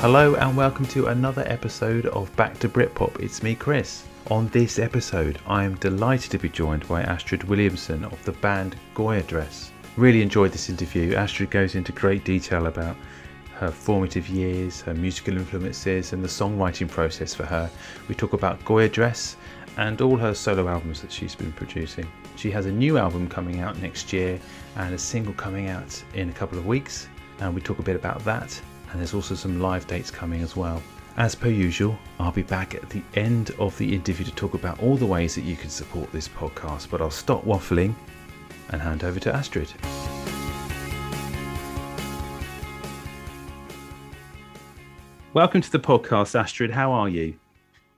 Hello and welcome to another episode of Back to Britpop. It's me, Chris. On this episode, I am delighted to be joined by Astrid Williamson of the band Goya Dress. Really enjoyed this interview. Astrid goes into great detail about her formative years, her musical influences, and the songwriting process for her. We talk about Goya Dress and all her solo albums that she's been producing. She has a new album coming out next year and a single coming out in a couple of weeks, and we talk a bit about that and there's also some live dates coming as well. As per usual, I'll be back at the end of the interview to talk about all the ways that you can support this podcast, but I'll stop waffling and hand over to Astrid. Welcome to the podcast, Astrid. How are you?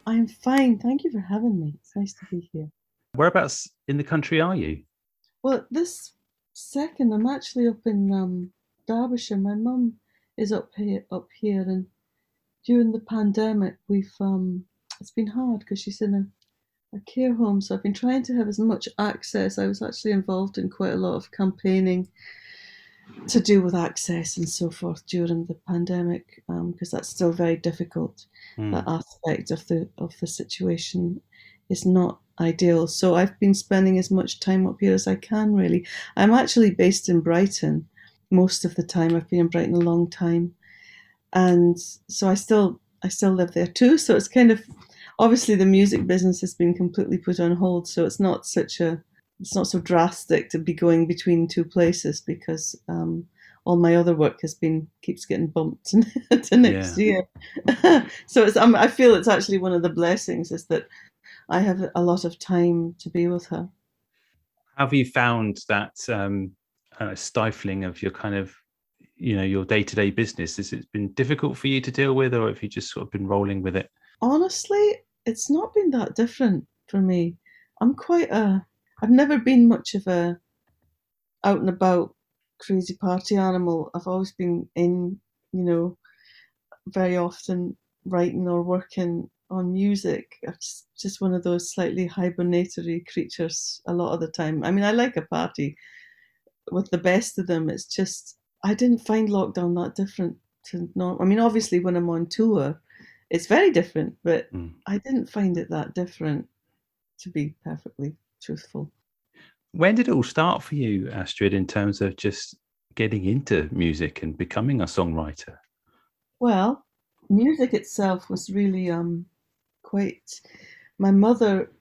I'm fine. Thank you for having me. It's nice to be here. Whereabouts in the country are you? Well, this second, I'm actually up in um, Derbyshire. My mum is up here up here and during the pandemic we've um it's been hard because she's in a, a care home so i've been trying to have as much access. I was actually involved in quite a lot of campaigning to do with access and so forth during the pandemic because um, that's still very difficult. Mm. that aspect of the of the situation is not ideal. So i've been spending as much time up here as i can really. I'm actually based in brighton most of the time. I've been in Brighton a long time, and so I still I still live there too. So it's kind of obviously the music business has been completely put on hold. So it's not such a it's not so drastic to be going between two places because um, all my other work has been keeps getting bumped to next year. so it's um, I feel it's actually one of the blessings is that I have a lot of time to be with her. Have you found that um, uh, stifling of your kind of you know your day-to-day business? Has it been difficult for you to deal with or have you just sort of been rolling with it? Honestly it's not been that different for me. I'm quite a i've never been much of a out and about crazy party animal. I've always been in you know very often writing or working on music. I'm just, just one of those slightly hibernatory creatures a lot of the time. I mean i like a party with the best of them, it's just I didn't find lockdown that different to norm. I mean, obviously when I'm on tour, it's very different, but mm. I didn't find it that different, to be perfectly truthful. When did it all start for you, Astrid, in terms of just getting into music and becoming a songwriter? Well, music itself was really um, quite. My mother,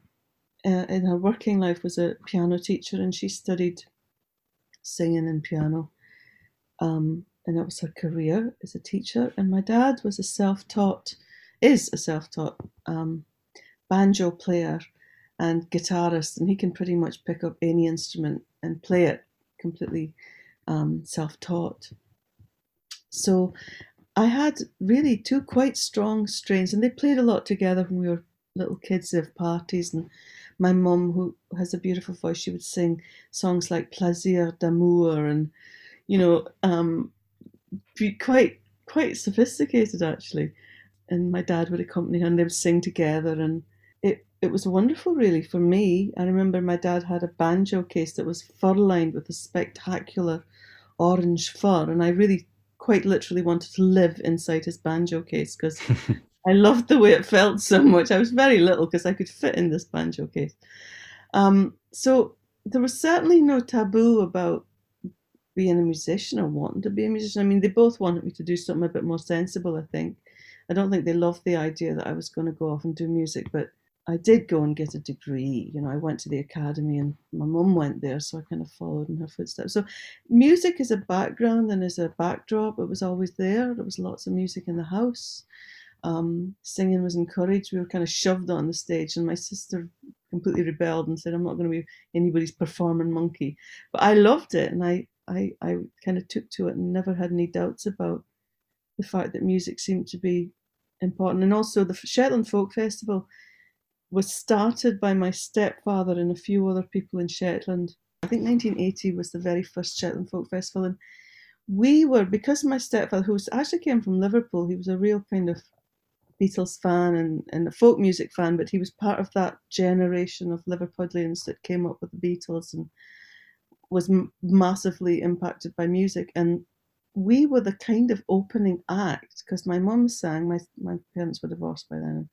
uh, in her working life, was a piano teacher, and she studied singing and piano. Um, and that was her career as a teacher. And my dad was a self taught, is a self taught um, banjo player and guitarist, and he can pretty much pick up any instrument and play it completely um, self taught. So I had really two quite strong strains, and they played a lot together when we were little kids of parties and my mum, who has a beautiful voice, she would sing songs like Plaisir d'amour and, you know, um, be quite quite sophisticated actually. And my dad would accompany her, and they would sing together, and it it was wonderful, really, for me. I remember my dad had a banjo case that was fur lined with a spectacular orange fur, and I really quite literally wanted to live inside his banjo case because I loved the way it felt so much. I was very little because I could fit in this banjo case. Um, so there was certainly no taboo about being a musician or wanting to be a musician. I mean, they both wanted me to do something a bit more sensible, I think. I don't think they loved the idea that I was going to go off and do music, but I did go and get a degree. You know, I went to the academy and my mum went there, so I kind of followed in her footsteps. So music is a background and as a backdrop. It was always there. There was lots of music in the house um, singing was encouraged. We were kind of shoved on the stage, and my sister completely rebelled and said, "I'm not going to be anybody's performing monkey." But I loved it, and I I, I kind of took to it and never had any doubts about the fact that music seemed to be important. And also, the Shetland Folk Festival was started by my stepfather and a few other people in Shetland. I think 1980 was the very first Shetland Folk Festival, and we were because my stepfather, who actually came from Liverpool, he was a real kind of Beatles fan and, and a folk music fan, but he was part of that generation of Liverpudlians that came up with the Beatles and was m- massively impacted by music. And we were the kind of opening act because my mum sang. My my parents were divorced by then,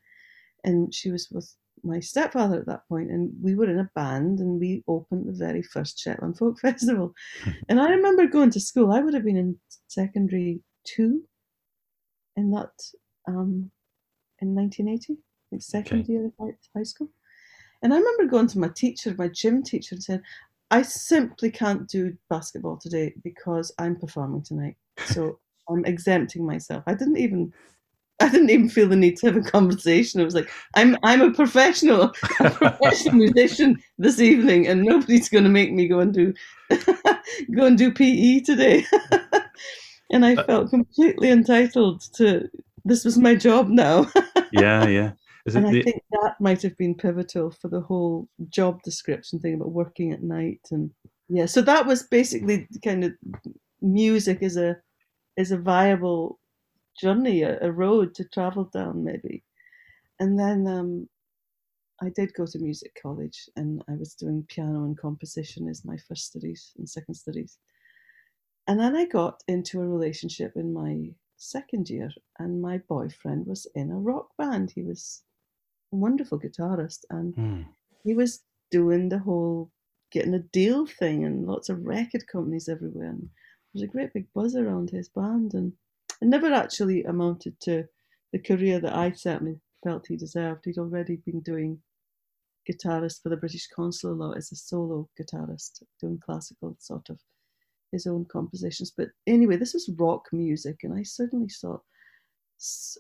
and she was with my stepfather at that point, and we were in a band, and we opened the very first Shetland Folk Festival. and I remember going to school. I would have been in secondary two, in that um, in 1980, like second okay. year of high school. And I remember going to my teacher, my gym teacher, and saying, I simply can't do basketball today because I'm performing tonight. So I'm exempting myself. I didn't even I didn't even feel the need to have a conversation. I was like, I'm I'm a professional, a professional musician this evening, and nobody's going to make me go and do go and do PE today. and I uh, felt completely entitled to. This was my job now. Yeah, yeah. and I the... think that might have been pivotal for the whole job description thing about working at night and yeah. So that was basically kind of music is a is a viable journey, a, a road to travel down maybe. And then um, I did go to music college and I was doing piano and composition as my first studies and second studies. And then I got into a relationship in my second year, and my boyfriend was in a rock band. He was a wonderful guitarist, and mm. he was doing the whole getting a deal thing and lots of record companies everywhere. And there was a great big buzz around his band, and it never actually amounted to the career that I certainly felt he deserved. He'd already been doing guitarist for the British Consul a lot as a solo guitarist, doing classical sort of his own compositions. But anyway, this is rock music, and I suddenly thought,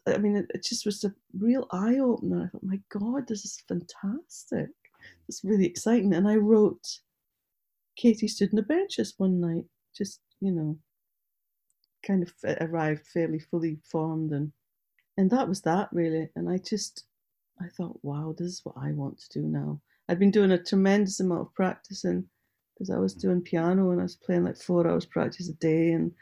I mean, it, it just was a real eye opener. I thought, my God, this is fantastic. It's really exciting. And I wrote Katie Stood in the Benches one night, just, you know, kind of arrived fairly fully formed and and that was that really and i just i thought wow this is what i want to do now i'd been doing a tremendous amount of practicing because i was doing piano and i was playing like four hours practice a day and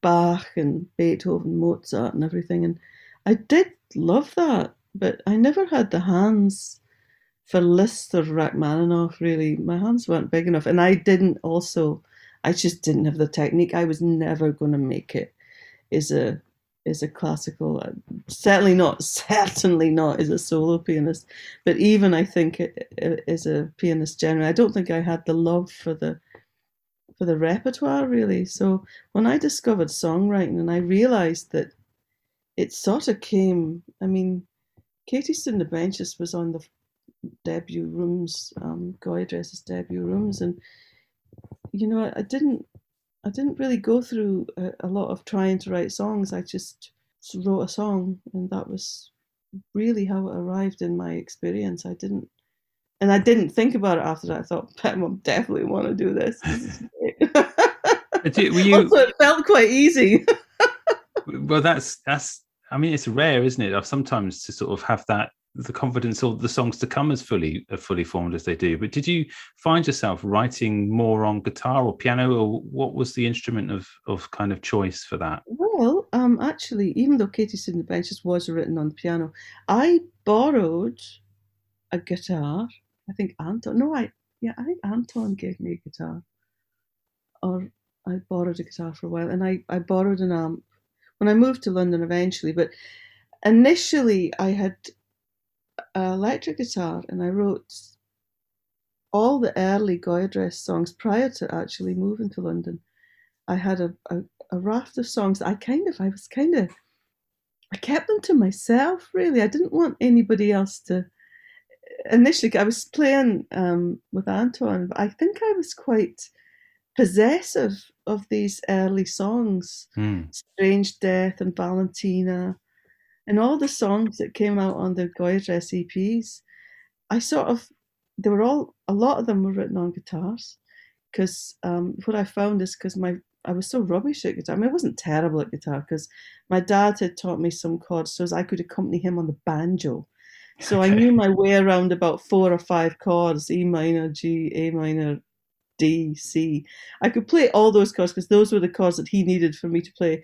bach and beethoven mozart and everything and i did love that but i never had the hands for Liszt or Rachmaninoff really my hands weren't big enough and i didn't also I just didn't have the technique. I was never going to make it as a as a classical, uh, certainly not, certainly not as a solo pianist. But even I think as a pianist generally, I don't think I had the love for the for the repertoire really. So when I discovered songwriting and I realized that it sort of came, I mean, Katie Stood Benches was on the debut rooms, um, Goya Dress's debut rooms, and you know, I didn't I didn't really go through a, a, lot of trying to write songs. I just wrote a song, and that was really how it arrived in my experience. I didn't, and I didn't think about it after that. I thought, I definitely want to do this. this you, also, it felt quite easy. well, that's that's. I mean, it's rare, isn't it? I've sometimes to sort of have that the confidence or the songs to come as fully uh, fully formed as they do. But did you find yourself writing more on guitar or piano, or what was the instrument of of kind of choice for that? Well, um, actually, even though Katie Stood in the Benches was written on the piano, I borrowed a guitar. I think Anton. No, I yeah, I think Anton gave me a guitar, or I borrowed a guitar for a while, and I I borrowed an amp when I moved to London eventually, but. Initially, I had electric guitar and I wrote all the early Goya Dress songs prior to actually moving to London. I had a, a, a raft of songs I kind of, I was kind of, I kept them to myself really. I didn't want anybody else to. Initially, I was playing um, with Anton, but I think I was quite possessive of these early songs mm. Strange Death and Valentina and all the songs that came out on the Goya Dress EPs, I sort of they were all a lot of them were written on guitars because um, what I found is because my I was so rubbish at guitar. I mean, I wasn't terrible at guitar because my dad had taught me some chords so as I could accompany him on the banjo. So. I knew my way around about four or five chords: E minor, G, A minor, D, C. I could play all those chords because those were the chords that he needed for me to play.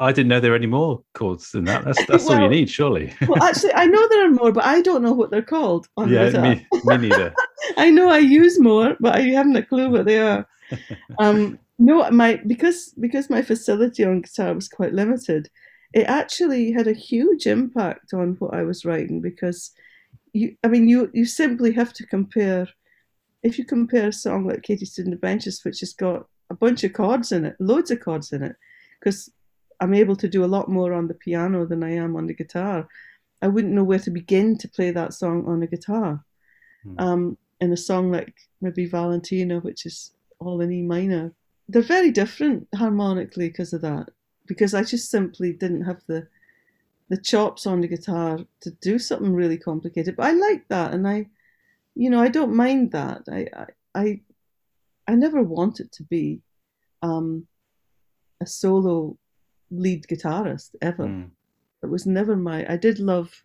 I didn't know there were any more chords than that. That's that's well, all you need, surely. well, actually, I know there are more, but I don't know what they're called. yeah, me, me neither. I know I use more, but I haven't a clue what they are. Um, No, my because because my facility on guitar was quite limited. It actually had a huge impact on what I was writing because you, I mean, you you simply have to compare. If you compare a song like Katie stood in the benches, which has got a bunch of chords in it, loads of chords in it, because I'm able to do a lot more on the piano than I am on the guitar. I wouldn't know where to begin to play that song on a guitar. Mm. Um, in a song like maybe Valentina, which is all in E minor, they're very different harmonically because of that. Because I just simply didn't have the the chops on the guitar to do something really complicated. But I like that, and I, you know, I don't mind that. I I I, I never wanted to be um, a solo lead guitarist ever. Mm. It was never my. I did love,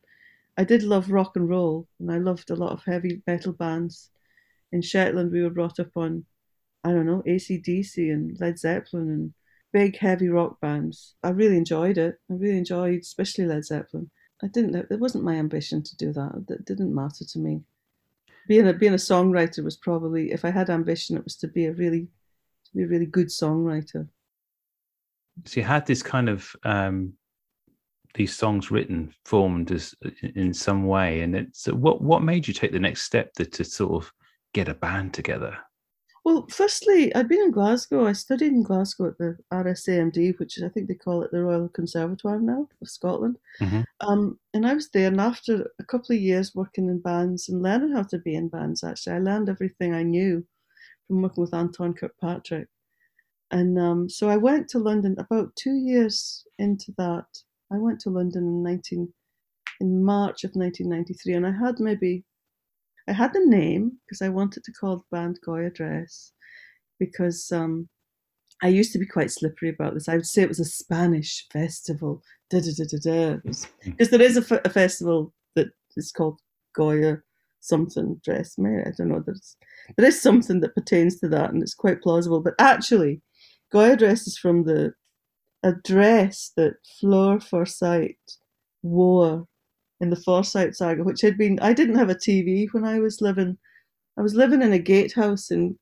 I did love rock and roll, and I loved a lot of heavy metal bands. In Shetland, we were brought up on, I don't know, ACDC and Led Zeppelin and big heavy rock bands. I really enjoyed it. I really enjoyed, especially Led Zeppelin. I didn't. It wasn't my ambition to do that. It didn't matter to me. Being a being a songwriter was probably, if I had ambition, it was to be a really, to be a really good songwriter so you had this kind of um, these songs written, formed as in some way, and it's what what made you take the next step to, to sort of get a band together? Well, firstly, I'd been in Glasgow. I studied in Glasgow at the RSAMD, which I think they call it the Royal Conservatoire now of Scotland. Mm-hmm. Um, and I was there, and after a couple of years working in bands and learning how to be in bands, actually, I learned everything I knew from working with Anton Kirkpatrick. And um, so I went to London about two years into that. I went to London in 19, in March of 1993, and I had maybe, I had the name because I wanted to call the band Goya Dress because um, I used to be quite slippery about this. I would say it was a Spanish festival, da da da da da, because mm. there is a, f- a festival that is called Goya something dress. Maybe I don't know. There's there is something that pertains to that, and it's quite plausible. But actually, Goya dress is from the a dress that Fleur Forsyte wore in the Forsyte saga, which had been I didn't have a TV when I was living. I was living in a gatehouse in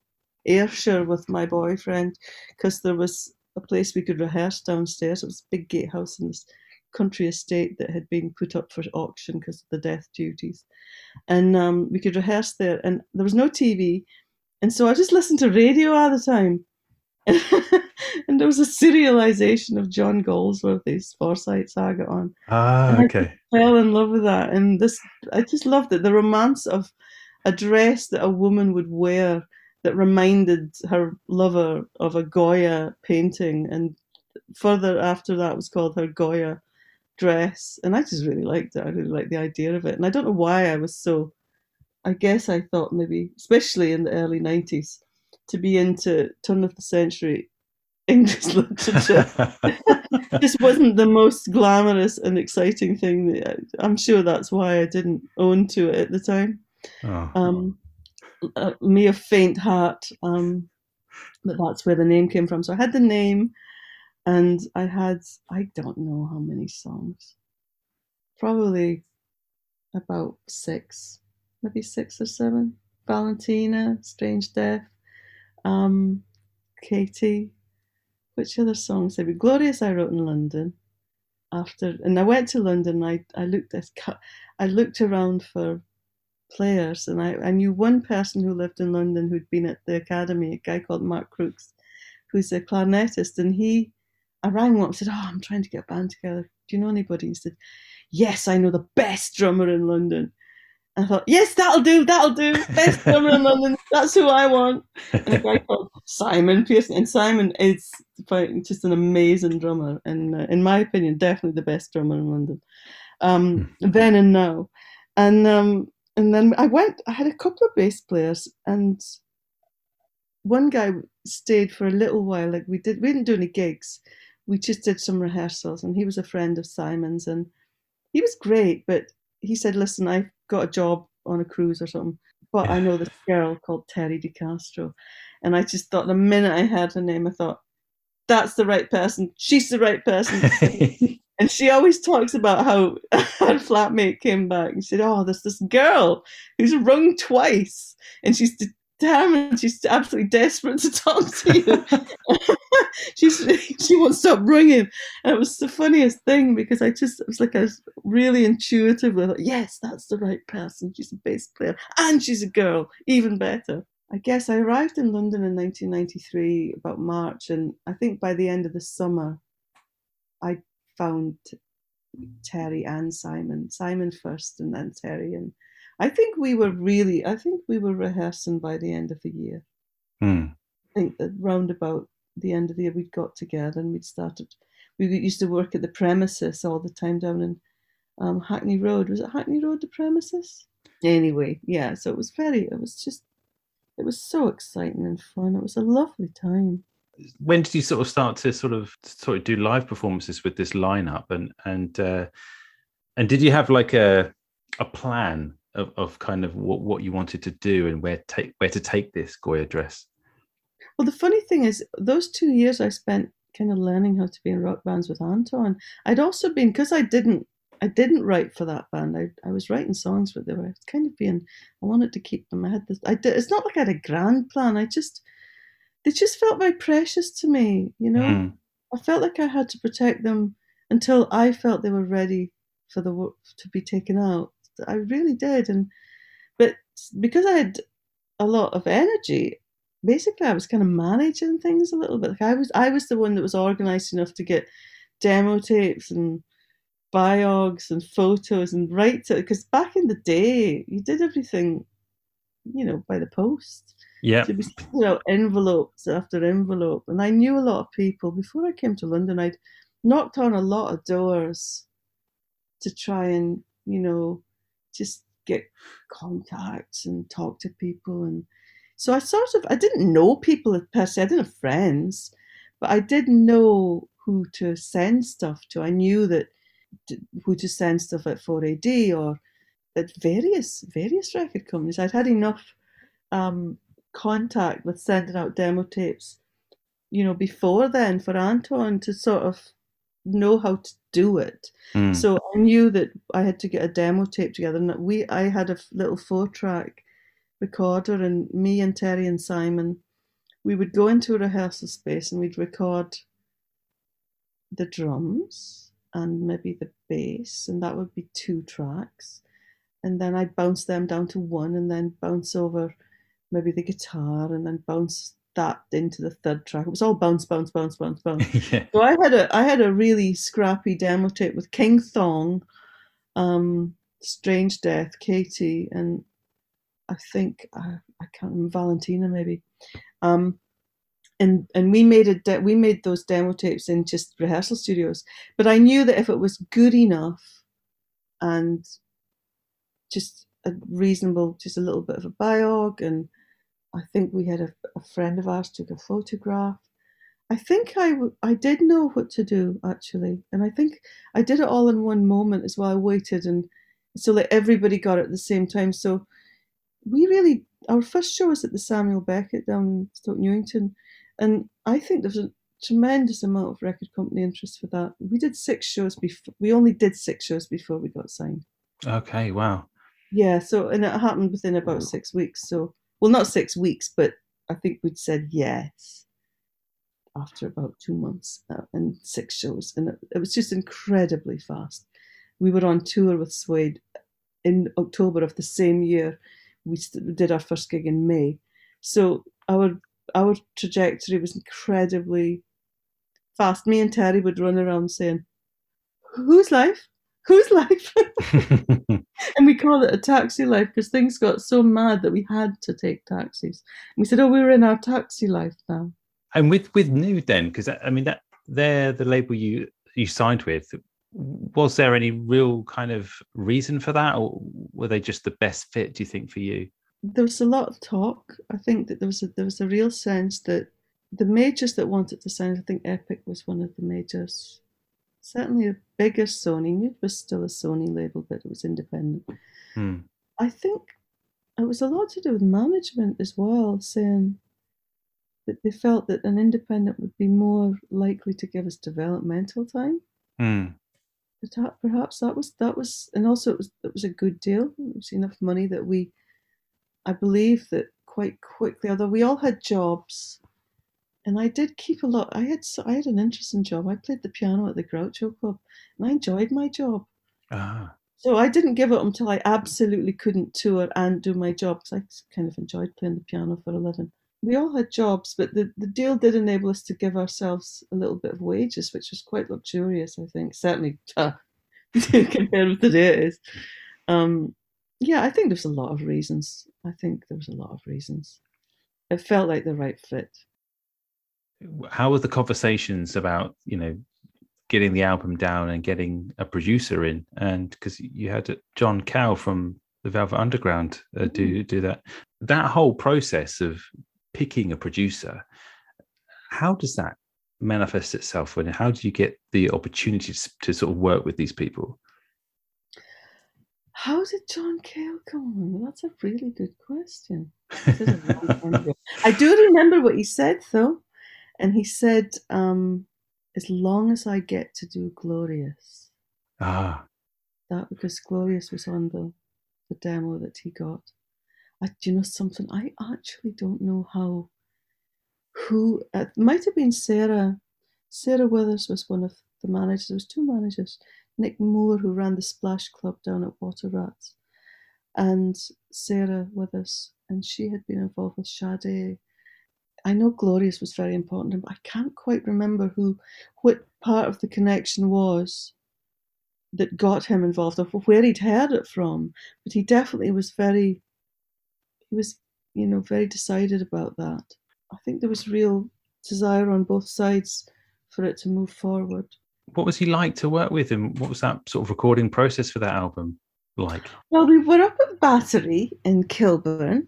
Ayrshire with my boyfriend because there was a place we could rehearse downstairs. It was a big gatehouse in this country estate that had been put up for auction because of the death duties, and um, we could rehearse there. And there was no TV, and so I just listened to radio all the time. and there was a serialization of John Galsworthy's Forsyte saga on. Ah, okay. I fell in love with that, and this I just loved it. The romance of a dress that a woman would wear that reminded her lover of a Goya painting, and further after that was called her Goya dress, and I just really liked it. I really liked the idea of it, and I don't know why I was so. I guess I thought maybe, especially in the early nineties to be into turn of the century English literature just wasn't the most glamorous and exciting thing. I'm sure that's why I didn't own to it at the time. Oh. Um, uh, me a faint heart, um, but that's where the name came from. So I had the name, and I had I don't know how many songs, probably about six, maybe six or seven. Valentina, Strange Death, um, Katie. Which other songs? There Glorious. I wrote in London after, and I went to London. I I looked at, I looked around for players, and I, I knew one person who lived in London who'd been at the academy, a guy called Mark Crooks, who's a clarinetist, and he, I rang up and said, "Oh, I'm trying to get a band together. Do you know anybody?" He said, "Yes, I know the best drummer in London." I thought, yes, that'll do, that'll do. Best drummer in London. That's who I want. And a guy called Simon Pearson. And Simon is just an amazing drummer. And uh, in my opinion, definitely the best drummer in London. Um, hmm. then and now. And um, and then I went, I had a couple of bass players. And one guy stayed for a little while. Like we did, we didn't do any gigs. We just did some rehearsals. And he was a friend of Simon's. And he was great. But he said, listen, I've got a job on a cruise or something. But I know this girl called Terry De Castro. And I just thought the minute I heard her name, I thought, that's the right person. She's the right person. and she always talks about how her flatmate came back and said, Oh, there's this girl who's rung twice. And she's determined. She's absolutely desperate to talk to you. She's she won't stop ringing. And it was the funniest thing because I just it was like I was really intuitively like, yes, that's the right person. She's a bass player and she's a girl, even better. I guess I arrived in London in 1993, about March, and I think by the end of the summer, I found Terry and Simon. Simon first, and then Terry, and I think we were really, I think we were rehearsing by the end of the year. Hmm. I think that round about the end of the year we'd got together and we'd started. We used to work at the premises all the time down in um, Hackney Road. Was it Hackney Road, the premises? Anyway, yeah. So it was very. It was just. It was so exciting and fun. It was a lovely time. When did you sort of start to sort of sort of do live performances with this lineup and and uh, and did you have like a a plan of, of kind of what, what you wanted to do and where take where to take this Goya dress? Well, the funny thing is, those two years I spent kind of learning how to be in rock bands with Anton. I'd also been because I didn't I didn't write for that band. I, I was writing songs, but they were kind of being. I wanted to keep them. I had this. I did. It's not like I had a grand plan. I just they just felt very precious to me. You know, Mm. I felt like I had to protect them until I felt they were ready for the work to be taken out. I really did, and but because I had a lot of energy, basically I was kind of managing things a little bit. Like I was, I was the one that was organized enough to get demo tapes and biogs and photos and write it. Because back in the day, you did everything, you know, by the post. Yeah. So we sent out envelopes after envelope, and I knew a lot of people before I came to London. I'd knocked on a lot of doors to try and, you know, just get contacts and talk to people and so I sort of I didn't know people per se. I didn't have friends, but I did know who to send stuff to. I knew that who to send stuff at 4AD or at various various record companies. I'd had enough um, contact with sending out demo tapes, you know, before then for Anton to sort of know how to do it. Mm. So I knew that I had to get a demo tape together, and that we I had a little four track recorder, and me and Terry and Simon, we would go into a rehearsal space and we'd record the drums and maybe the bass, and that would be two tracks, and then I'd bounce them down to one, and then bounce over maybe the guitar, and then bounce that into the third track. It was all bounce, bounce, bounce, bounce, bounce. yeah. So I had a I had a really scrappy demo tape with King Thong, um, Strange Death, Katie, and I think uh, I can't remember Valentina maybe, um, and and we made a de- we made those demo tapes in just rehearsal studios. But I knew that if it was good enough, and just a reasonable, just a little bit of a biog, and I think we had a, a friend of ours took a photograph. I think I, w- I did know what to do actually, and I think I did it all in one moment as well. I waited and so that everybody got it at the same time. So we really our first show was at the Samuel Beckett down in Stoke Newington, and I think there was a tremendous amount of record company interest for that. We did six shows before. We only did six shows before we got signed. Okay. Wow. Yeah, so and it happened within about six weeks. So well, not six weeks, but I think we'd said yes after about two months uh, and six shows, and it, it was just incredibly fast. We were on tour with Suede in October of the same year. We did our first gig in May, so our our trajectory was incredibly fast. Me and Terry would run around saying, "Whose life? Whose life?" and we called it a taxi life because things got so mad that we had to take taxis. And we said, "Oh, we're in our taxi life now." and with with Nude then, because I mean that they're the label you you signed with. Was there any real kind of reason for that, or were they just the best fit? Do you think for you? There was a lot of talk. I think that there was a, there was a real sense that the majors that wanted to sign. I think Epic was one of the majors. Certainly a bigger Sony. Nude was still a Sony label, but it was independent. Hmm. I think it was a lot to do with management as well, saying that they felt that an independent would be more likely to give us developmental time. Hmm. But that- perhaps that was that was, and also it was it was a good deal. It was enough money that we, I believe that quite quickly. Although we all had jobs, and I did keep a lot. I had I had an interesting job. I played the piano at the Groucho Club, and I enjoyed my job. Ah. So I didn't give up until I absolutely couldn't tour and do my job because I kind of enjoyed playing the piano for a living. We all had jobs, but the, the deal did enable us to give ourselves a little bit of wages, which was quite luxurious, I think. Certainly uh, compared with today it is. Um, yeah, I think there's a lot of reasons. I think there was a lot of reasons. It felt like the right fit. How were the conversations about, you know, getting the album down and getting a producer in? And because you had John Cale from the Velvet Underground uh, do mm-hmm. do that, that whole process of picking a producer, how does that manifest itself? When how do you get the opportunities to sort of work with these people? How did John Cale come on? That's a really good question. I do remember what he said though, and he said, um, "As long as I get to do Glorious." Ah. That because Glorious was on the the demo that he got. I, do you know something? I actually don't know how. Who it might have been Sarah. Sarah Withers was one of the managers. There was two managers. Nick Moore, who ran the Splash Club down at Water Rats, and Sarah Withers, and she had been involved with Sade. I know Glorious was very important but I can't quite remember who, what part of the connection was that got him involved or where he'd heard it from. But he definitely was very, he was, you know, very decided about that. I think there was real desire on both sides for it to move forward what was he like to work with and what was that sort of recording process for that album like well we were up at battery in kilburn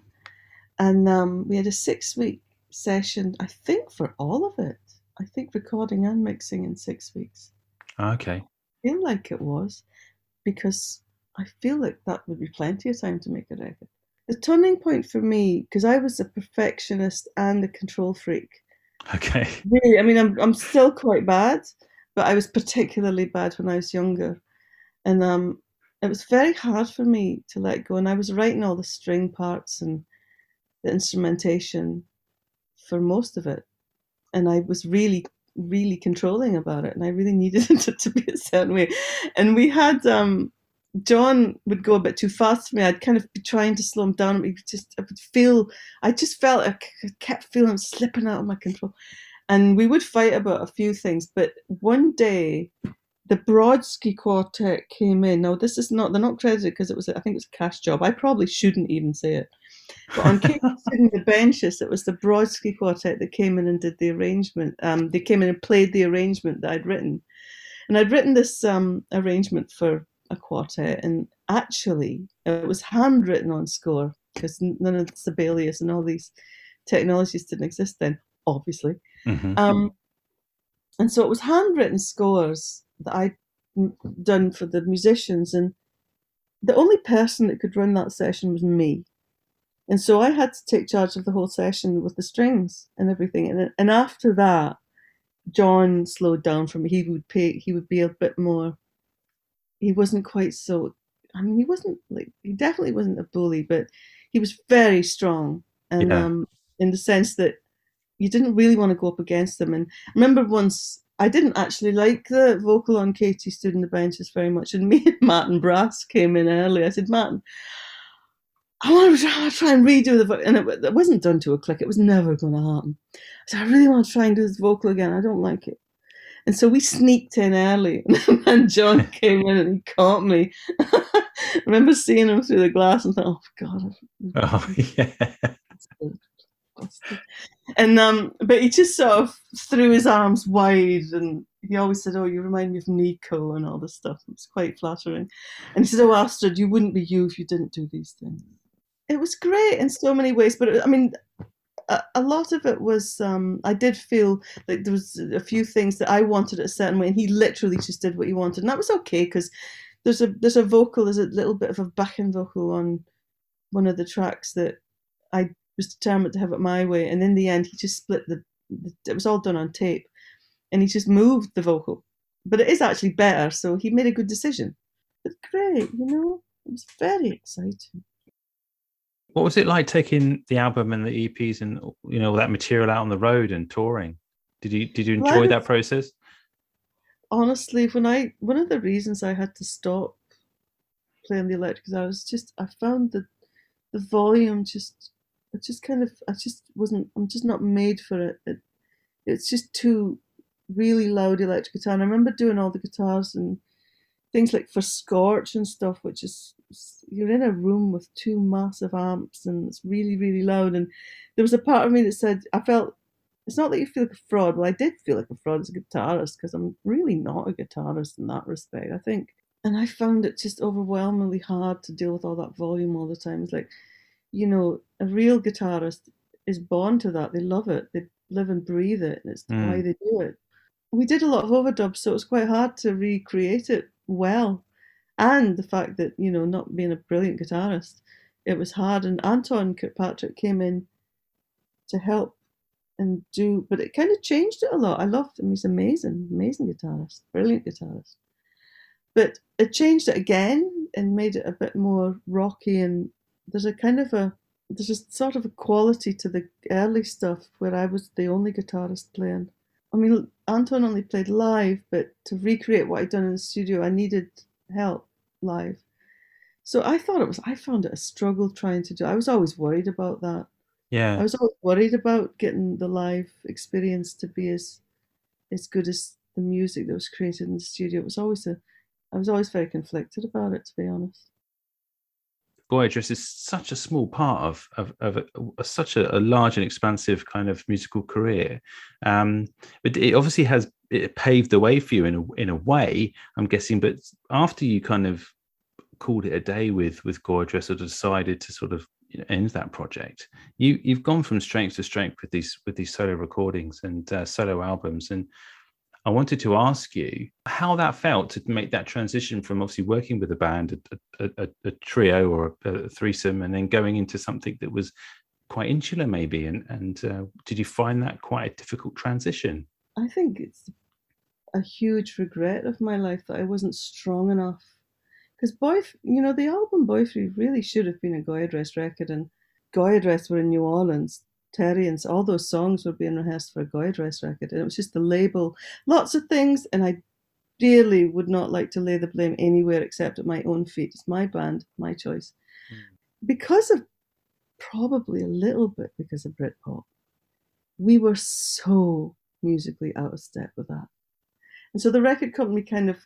and um, we had a six week session i think for all of it. I think recording and mixing in six weeks. Okay. I feel like it was because i feel like that would be plenty of time to make a record the turning point for me because i was a perfectionist and a control freak. Okay. Really i mean i'm, I'm still quite bad but I was particularly bad when I was younger. And um, it was very hard for me to let go. And I was writing all the string parts and the instrumentation for most of it. And I was really, really controlling about it. And I really needed it to be a certain way. And we had, um, John would go a bit too fast for me. I'd kind of be trying to slow him down. He just, I would feel, I just felt, I kept feeling slipping out of my control and we would fight about a few things. But one day, the Brodsky Quartet came in. Now, this is not, they're not credited because it was, I think it was a cash job. I probably shouldn't even say it. But on sitting the benches, it was the Brodsky Quartet that came in and did the arrangement. Um, they came in and played the arrangement that I'd written. And I'd written this um, arrangement for a quartet, and actually, it was handwritten on score because none of the Sibelius and all these technologies didn't exist then, obviously. Mm-hmm. Um, and so it was handwritten scores that I'd done for the musicians, and the only person that could run that session was me. And so I had to take charge of the whole session with the strings and everything. And and after that, John slowed down for me. He would pay. He would be a bit more. He wasn't quite so. I mean, he wasn't like he definitely wasn't a bully, but he was very strong, and yeah. um, in the sense that you didn't really want to go up against them. And I remember once I didn't actually like the vocal on Katie stood in the benches very much, and me and Martin Brass came in early. I said, Martin, I want to try, and redo the vocal, and it, it, wasn't done to a click. It was never going to happen. So I really want to try and do this vocal again. I don't like it. And so we sneaked in early, and John came in and he caught me. I remember seeing him through the glass and thought, "Oh God!" Oh yeah and um, but he just sort of threw his arms wide, and he always said, "Oh, you remind me of Nico," and all this stuff. It was quite flattering. And he said, "Oh, Astrid, you wouldn't be you if you didn't do these things." It was great in so many ways, but I mean, a, a lot of it was. Um, I did feel like there was a few things that I wanted a certain way, and he literally just did what he wanted, and that was okay because there's a there's a vocal, there's a little bit of a backing vocal on one of the tracks that I was determined to have it my way. And in the end, he just split the, the it was all done on tape, and he just moved the vocal. But it is actually better, so he made a good decision. But great, you know, it was very exciting. What was it like taking the album and the EPs and you know all that material out on the road and touring? Did you did you enjoy that process? Honestly, when I one of the reasons I had to stop playing the electric guitar was just I found that the volume just it just kind of I just wasn't I'm just not made for it. it it's just too really loud electric guitar. And I remember doing all the guitars and things like for Scorch and stuff, which is you're in a room with two massive amps and it's really really loud. And there was a part of me that said I felt it's not that you feel like a fraud. Well, I did feel like a fraud as a guitarist because I'm really not a guitarist in that respect. I think, and I found it just overwhelmingly hard to deal with all that volume all the time. It's like, you know, a real guitarist is born to that. They love it. They live and breathe it, and it's mm. why they do it. We did a lot of overdubs, so it was quite hard to recreate it well. And the fact that, you know, not being a brilliant guitarist, it was hard. And Anton Kirkpatrick came in to help and do, but it kind of changed it a lot. I loved him. He's amazing, amazing guitarist, brilliant guitarist. But it changed it again and made it a bit more rocky. And there's a kind of a, there's a sort of a quality to the early stuff where I was the only guitarist playing. I mean, Anton only played live, but to recreate what I'd done in the studio, I needed help live. So I thought it was, I found it a struggle trying to do. I was always worried about that. Yeah. I was always worried about getting the live experience to be as as good as the music that was created in the studio. It was always a, I was always very conflicted about it, to be honest. Goya Dress is such a small part of of, of a, a, such a, a, large and expansive kind of musical career, um, but it obviously has it paved the way for you in a in a way. I'm guessing, but after you kind of called it a day with with Goya Dress or decided to sort of end that project, you you've gone from strength to strength with these with these solo recordings and uh, solo albums and I wanted to ask you how that felt to make that transition from obviously working with a band, a, a, a trio or a, a, threesome, and then going into something that was quite insular, maybe. And, and uh, did you find that quite a difficult transition? I think it's a huge regret of my life that I wasn't strong enough. Because Boy, you know, the album Boy Free really should have been a Goya Dress record, and Goya Dress were in New Orleans Terry and all those songs were being rehearsed for a Goya Dress record. And it was just the label, lots of things. And I dearly would not like to lay the blame anywhere except at my own feet. It's my band, my choice. Mm. Because of probably a little bit because of Britpop, we were so musically out of step with that. And so the record company kind of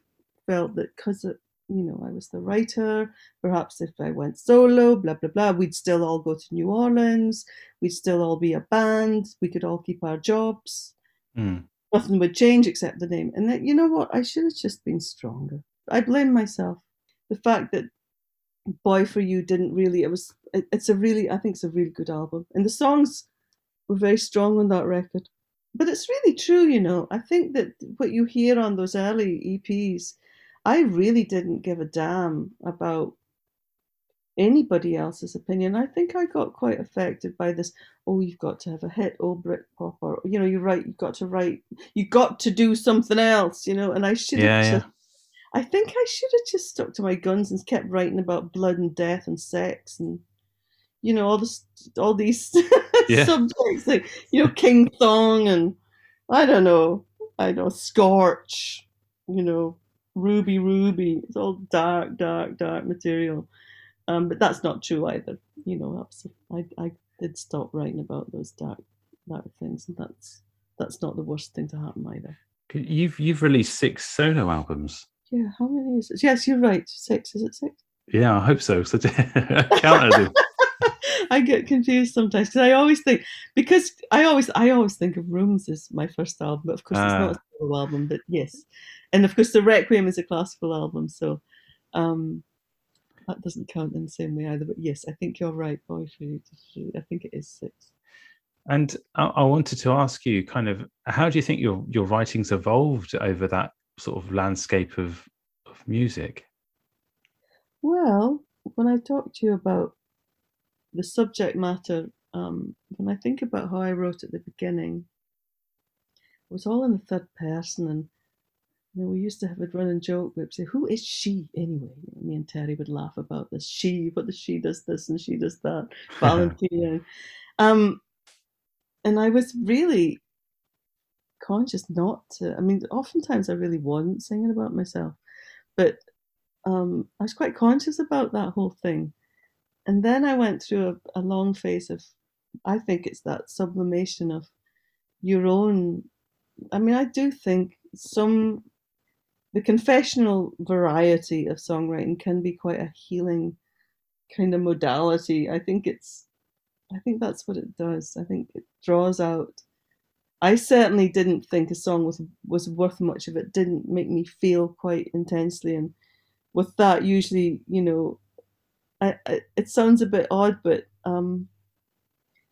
felt that because you know, I was the writer. Perhaps if I went solo, blah, blah, blah, we'd still all go to New Orleans. We'd still all be a band. We could all keep our jobs. Mm. Nothing would change except the name. And then, you know what? I should have just been stronger. I blame myself. The fact that Boy for You didn't really, it was, it, it's a really, I think it's a really good album. And the songs were very strong on that record. But it's really true, you know. I think that what you hear on those early EPs, I really didn't give a damn about anybody else's opinion. I think I got quite affected by this. Oh, you've got to have a hit, oh Britpop, or you know, you're right. You've got to write. you've got to do something else, you know. And I should have. Yeah, yeah. I think I should have just stuck to my guns and kept writing about blood and death and sex and you know all this, all these yeah. subjects like you know King Thong and I don't know, I don't know Scorch, you know ruby ruby. It's all dark dark dark material. Um, but that's not true either. You know I, I did stop writing about those dark dark things and that's that's not the worst thing to happen either. You've you've released six solo albums. Yeah how many is it? Yes you're right. Six is it six? Yeah i hope so so counted I get confused sometimes because I always think because I always I always think of Rooms as my first album, but of course uh, it's not a solo album. But yes, and of course the Requiem is a classical album, so um, that doesn't count in the same way either. But yes, I think you're right, Boy I think it is six. And I, I wanted to ask you, kind of, how do you think your your writings evolved over that sort of landscape of of music? Well, when I talk to you about the subject matter, um, when I think about how I wrote at the beginning, it was all in the third person, and you know, we used to have a running joke. We'd say, "Who is she anyway?" Me and Terry would laugh about this. She, but the she does this and she does that. Valentina, um, and I was really conscious not to. I mean, oftentimes I really wasn't singing about myself, but um, I was quite conscious about that whole thing. And then I went through a, a long phase of, I think it's that sublimation of your own. I mean, I do think some the confessional variety of songwriting can be quite a healing kind of modality. I think it's I think that's what it does. I think it draws out I certainly didn't think a song was was worth much if it. Didn't make me feel quite intensely, and with that, usually, you know, I, I, it sounds a bit odd, but um,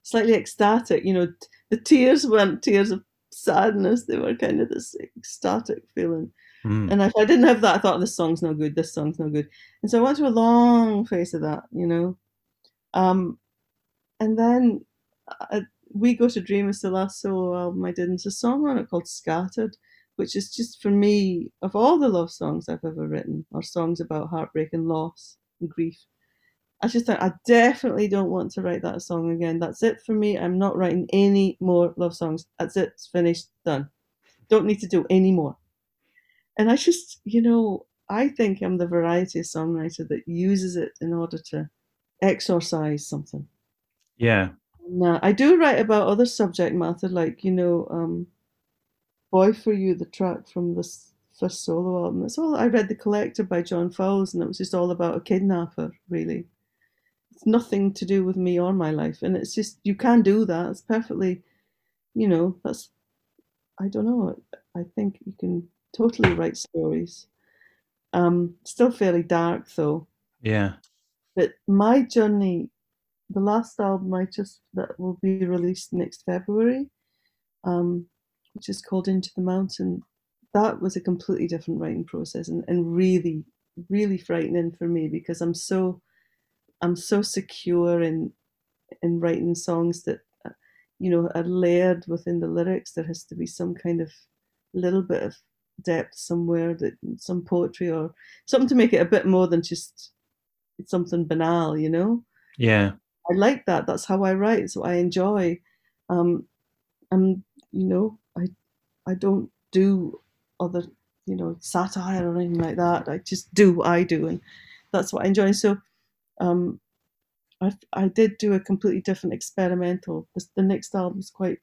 slightly ecstatic. You know, the tears weren't tears of sadness; they were kind of this ecstatic feeling. Mm. And if I didn't have that, I thought this song's no good. This song's no good. And so I went through a long phase of that, you know. Um, and then I, we Go to Dream is the last solo album I did. And there's a song on it called Scattered, which is just for me, of all the love songs I've ever written, or songs about heartbreak and loss and grief. I just thought I definitely don't want to write that song again. That's it for me. I'm not writing any more love songs. That's it. It's finished. Done. Don't need to do any more. And I just, you know, I think I'm the variety songwriter that uses it in order to exorcise something. Yeah. Now, I do write about other subject matter, like, you know, um, Boy for You, the track from this first solo album. It's all I read The Collector by John Fowles, and it was just all about a kidnapper, really. It's nothing to do with me or my life. And it's just, you can do that. It's perfectly, you know, that's, I don't know. I think you can totally write stories. Um, still fairly dark though. Yeah. But my journey, the last album I just that will be released next February, um, which is called Into the Mountain, that was a completely different writing process and, and really, really frightening for me because I'm so I'm so secure in in writing songs that uh, you know are layered within the lyrics. There has to be some kind of little bit of depth somewhere that some poetry or something to make it a bit more than just something banal you know? Yeah. I like that. That's how i write. So i enjoy. Um and you know i i don't do other you know satire or anything like that. I just do what i do and that's what i enjoy. So um i i did do a completely different experimental. The next album is quite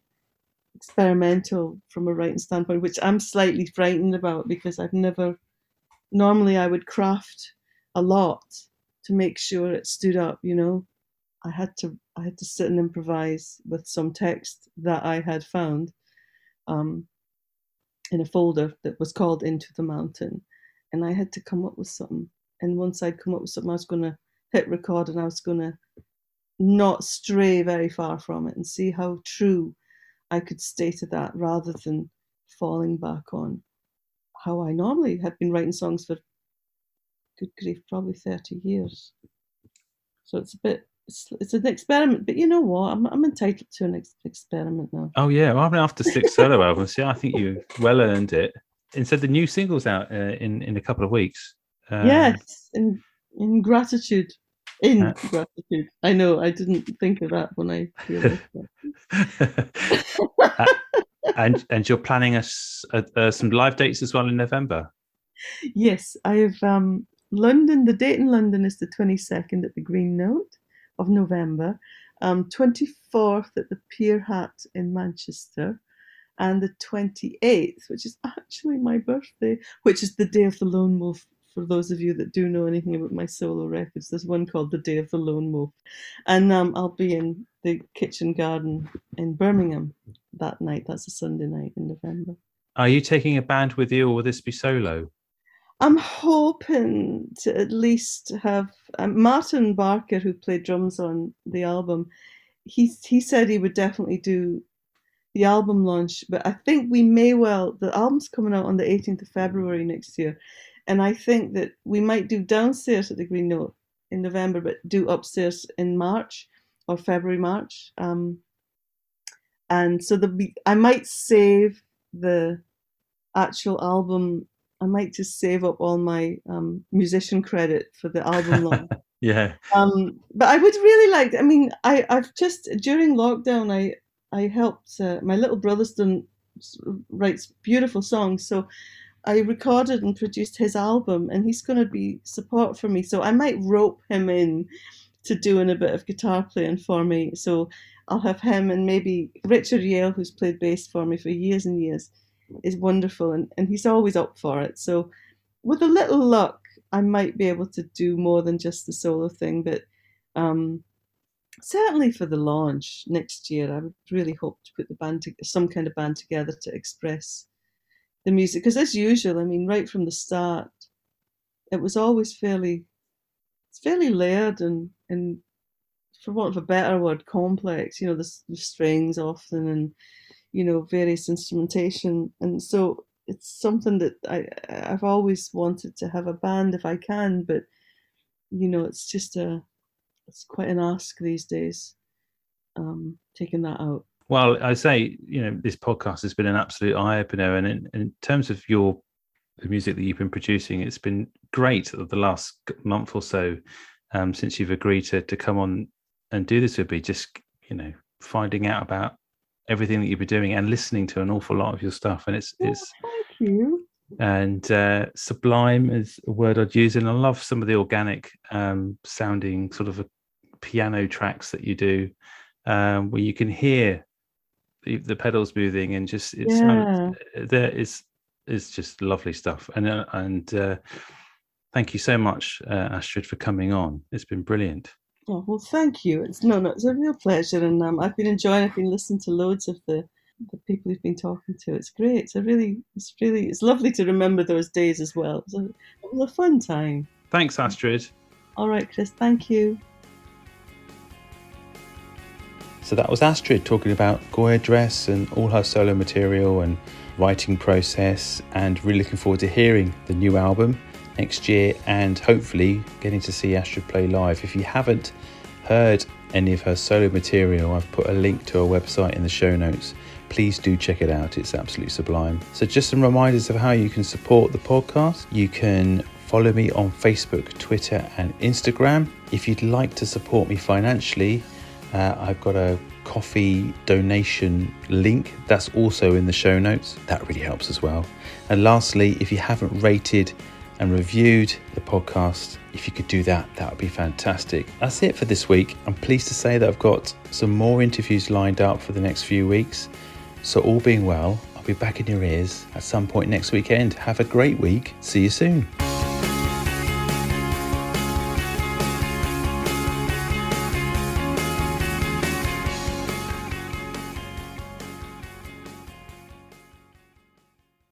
experimental from a writing standpoint, which I'm slightly frightened about because I've never. Normally, I would craft a lot to make sure it stood up. You know, I had to I had to sit and improvise with some text that I had found um, in a folder that was called Into the Mountain, and I had to come up with something. And once I'd come up with something, I was going to hit record and I was going to not stray very far from it and see how true I could stay to that rather than falling back on how I normally have been writing songs for good grief, probably 30 years. So it's a bit, it's, it's an experiment, but you know what? I'm, I'm entitled to an ex- experiment now. Oh, yeah. Well, I mean after six solo albums, yeah, I think you well earned it. Instead, the new single's out uh, in, in a couple of weeks. Um, yes, in, in gratitude in uh, gratitude. I know I didn't think of that when I uh, and and you're planning us uh, some live dates as well in November. Yes, I have um, London. The date in London is the 22nd at the Green Note of November, um, 24th at the Peer Hat in Manchester, and the 28th, which is actually my birthday, which is the day of the Lone Wolf for those of you that do know anything about my solo records, there's one called The Day of the Lone Wolf. And um, I'll be in the kitchen garden in Birmingham that night. That's a Sunday night in November. Are you taking a band with you or will this be solo? I'm hoping to at least have um, Martin Barker, who played drums on the album. He he said he would definitely do the album launch, but I think we may well. The album's coming out on the 18th of February next year, and I think that we might do downstairs at the Green Note in November, but do upstairs in March or February, March. Um, and so the I might save the actual album I might just save up all my um, musician credit for the album launch. yeah. Um, but I would really like. I mean, I I've just during lockdown I I helped uh, my little brother's done writes beautiful songs, so I recorded and produced his album, and he's going to be support for me. So I might rope him in to doing a bit of guitar playing for me. So I'll have him and maybe Richard Yale, who's played bass for me for years and years, is wonderful, and, and he's always up for it. So with a little luck, I might be able to do more than just the solo thing, but um, certainly for the launch next year, I would really hope to put the band to, some kind of band together to express the music. Because as usual, I mean, right from the start, it was always fairly, it's fairly layered and and for want of a better word, complex. You know, the, the strings often and you know various instrumentation, and so it's something that I I've always wanted to have a band if I can, but you know, it's just a it's quite an ask these days. Um, taking that out. Well, I say, you know, this podcast has been an absolute eye opener, and in, in, terms of your the music that you've been producing, it's been great the last month or so um, since you've agreed to to come on and do this with me. Just you know, finding out about everything that you've been doing and listening to an awful lot of your stuff, and it's oh, it's. Thank you and uh, sublime is a word I'd use, and I love some of the organic um, sounding sort of piano tracks that you do, um, where you can hear the, the pedals moving and just it's yeah. there is is just lovely stuff. And uh, and uh, thank you so much, uh, Astrid, for coming on. It's been brilliant. Oh well, thank you. It's no, no, it's a real pleasure, and um, I've been enjoying. I've been listening to loads of the the people you've been talking to. It's great. It's a really, it's really, it's lovely to remember those days as well. It was a, it was a fun time. Thanks, Astrid. All right, Chris. Thank you. So that was Astrid talking about Goya Dress and all her solo material and writing process, and really looking forward to hearing the new album next year and hopefully getting to see Astrid play live. If you haven't heard any of her solo material, I've put a link to her website in the show notes. Please do check it out, it's absolutely sublime. So, just some reminders of how you can support the podcast. You can follow me on Facebook, Twitter, and Instagram. If you'd like to support me financially, uh, I've got a Ko-fi donation link that's also in the show notes. That really helps as well. And lastly, if you haven't rated and reviewed the podcast, if you could do that, that would be fantastic. That's it for this week. I'm pleased to say that I've got some more interviews lined up for the next few weeks. So, all being well, I'll be back in your ears at some point next weekend. Have a great week. See you soon.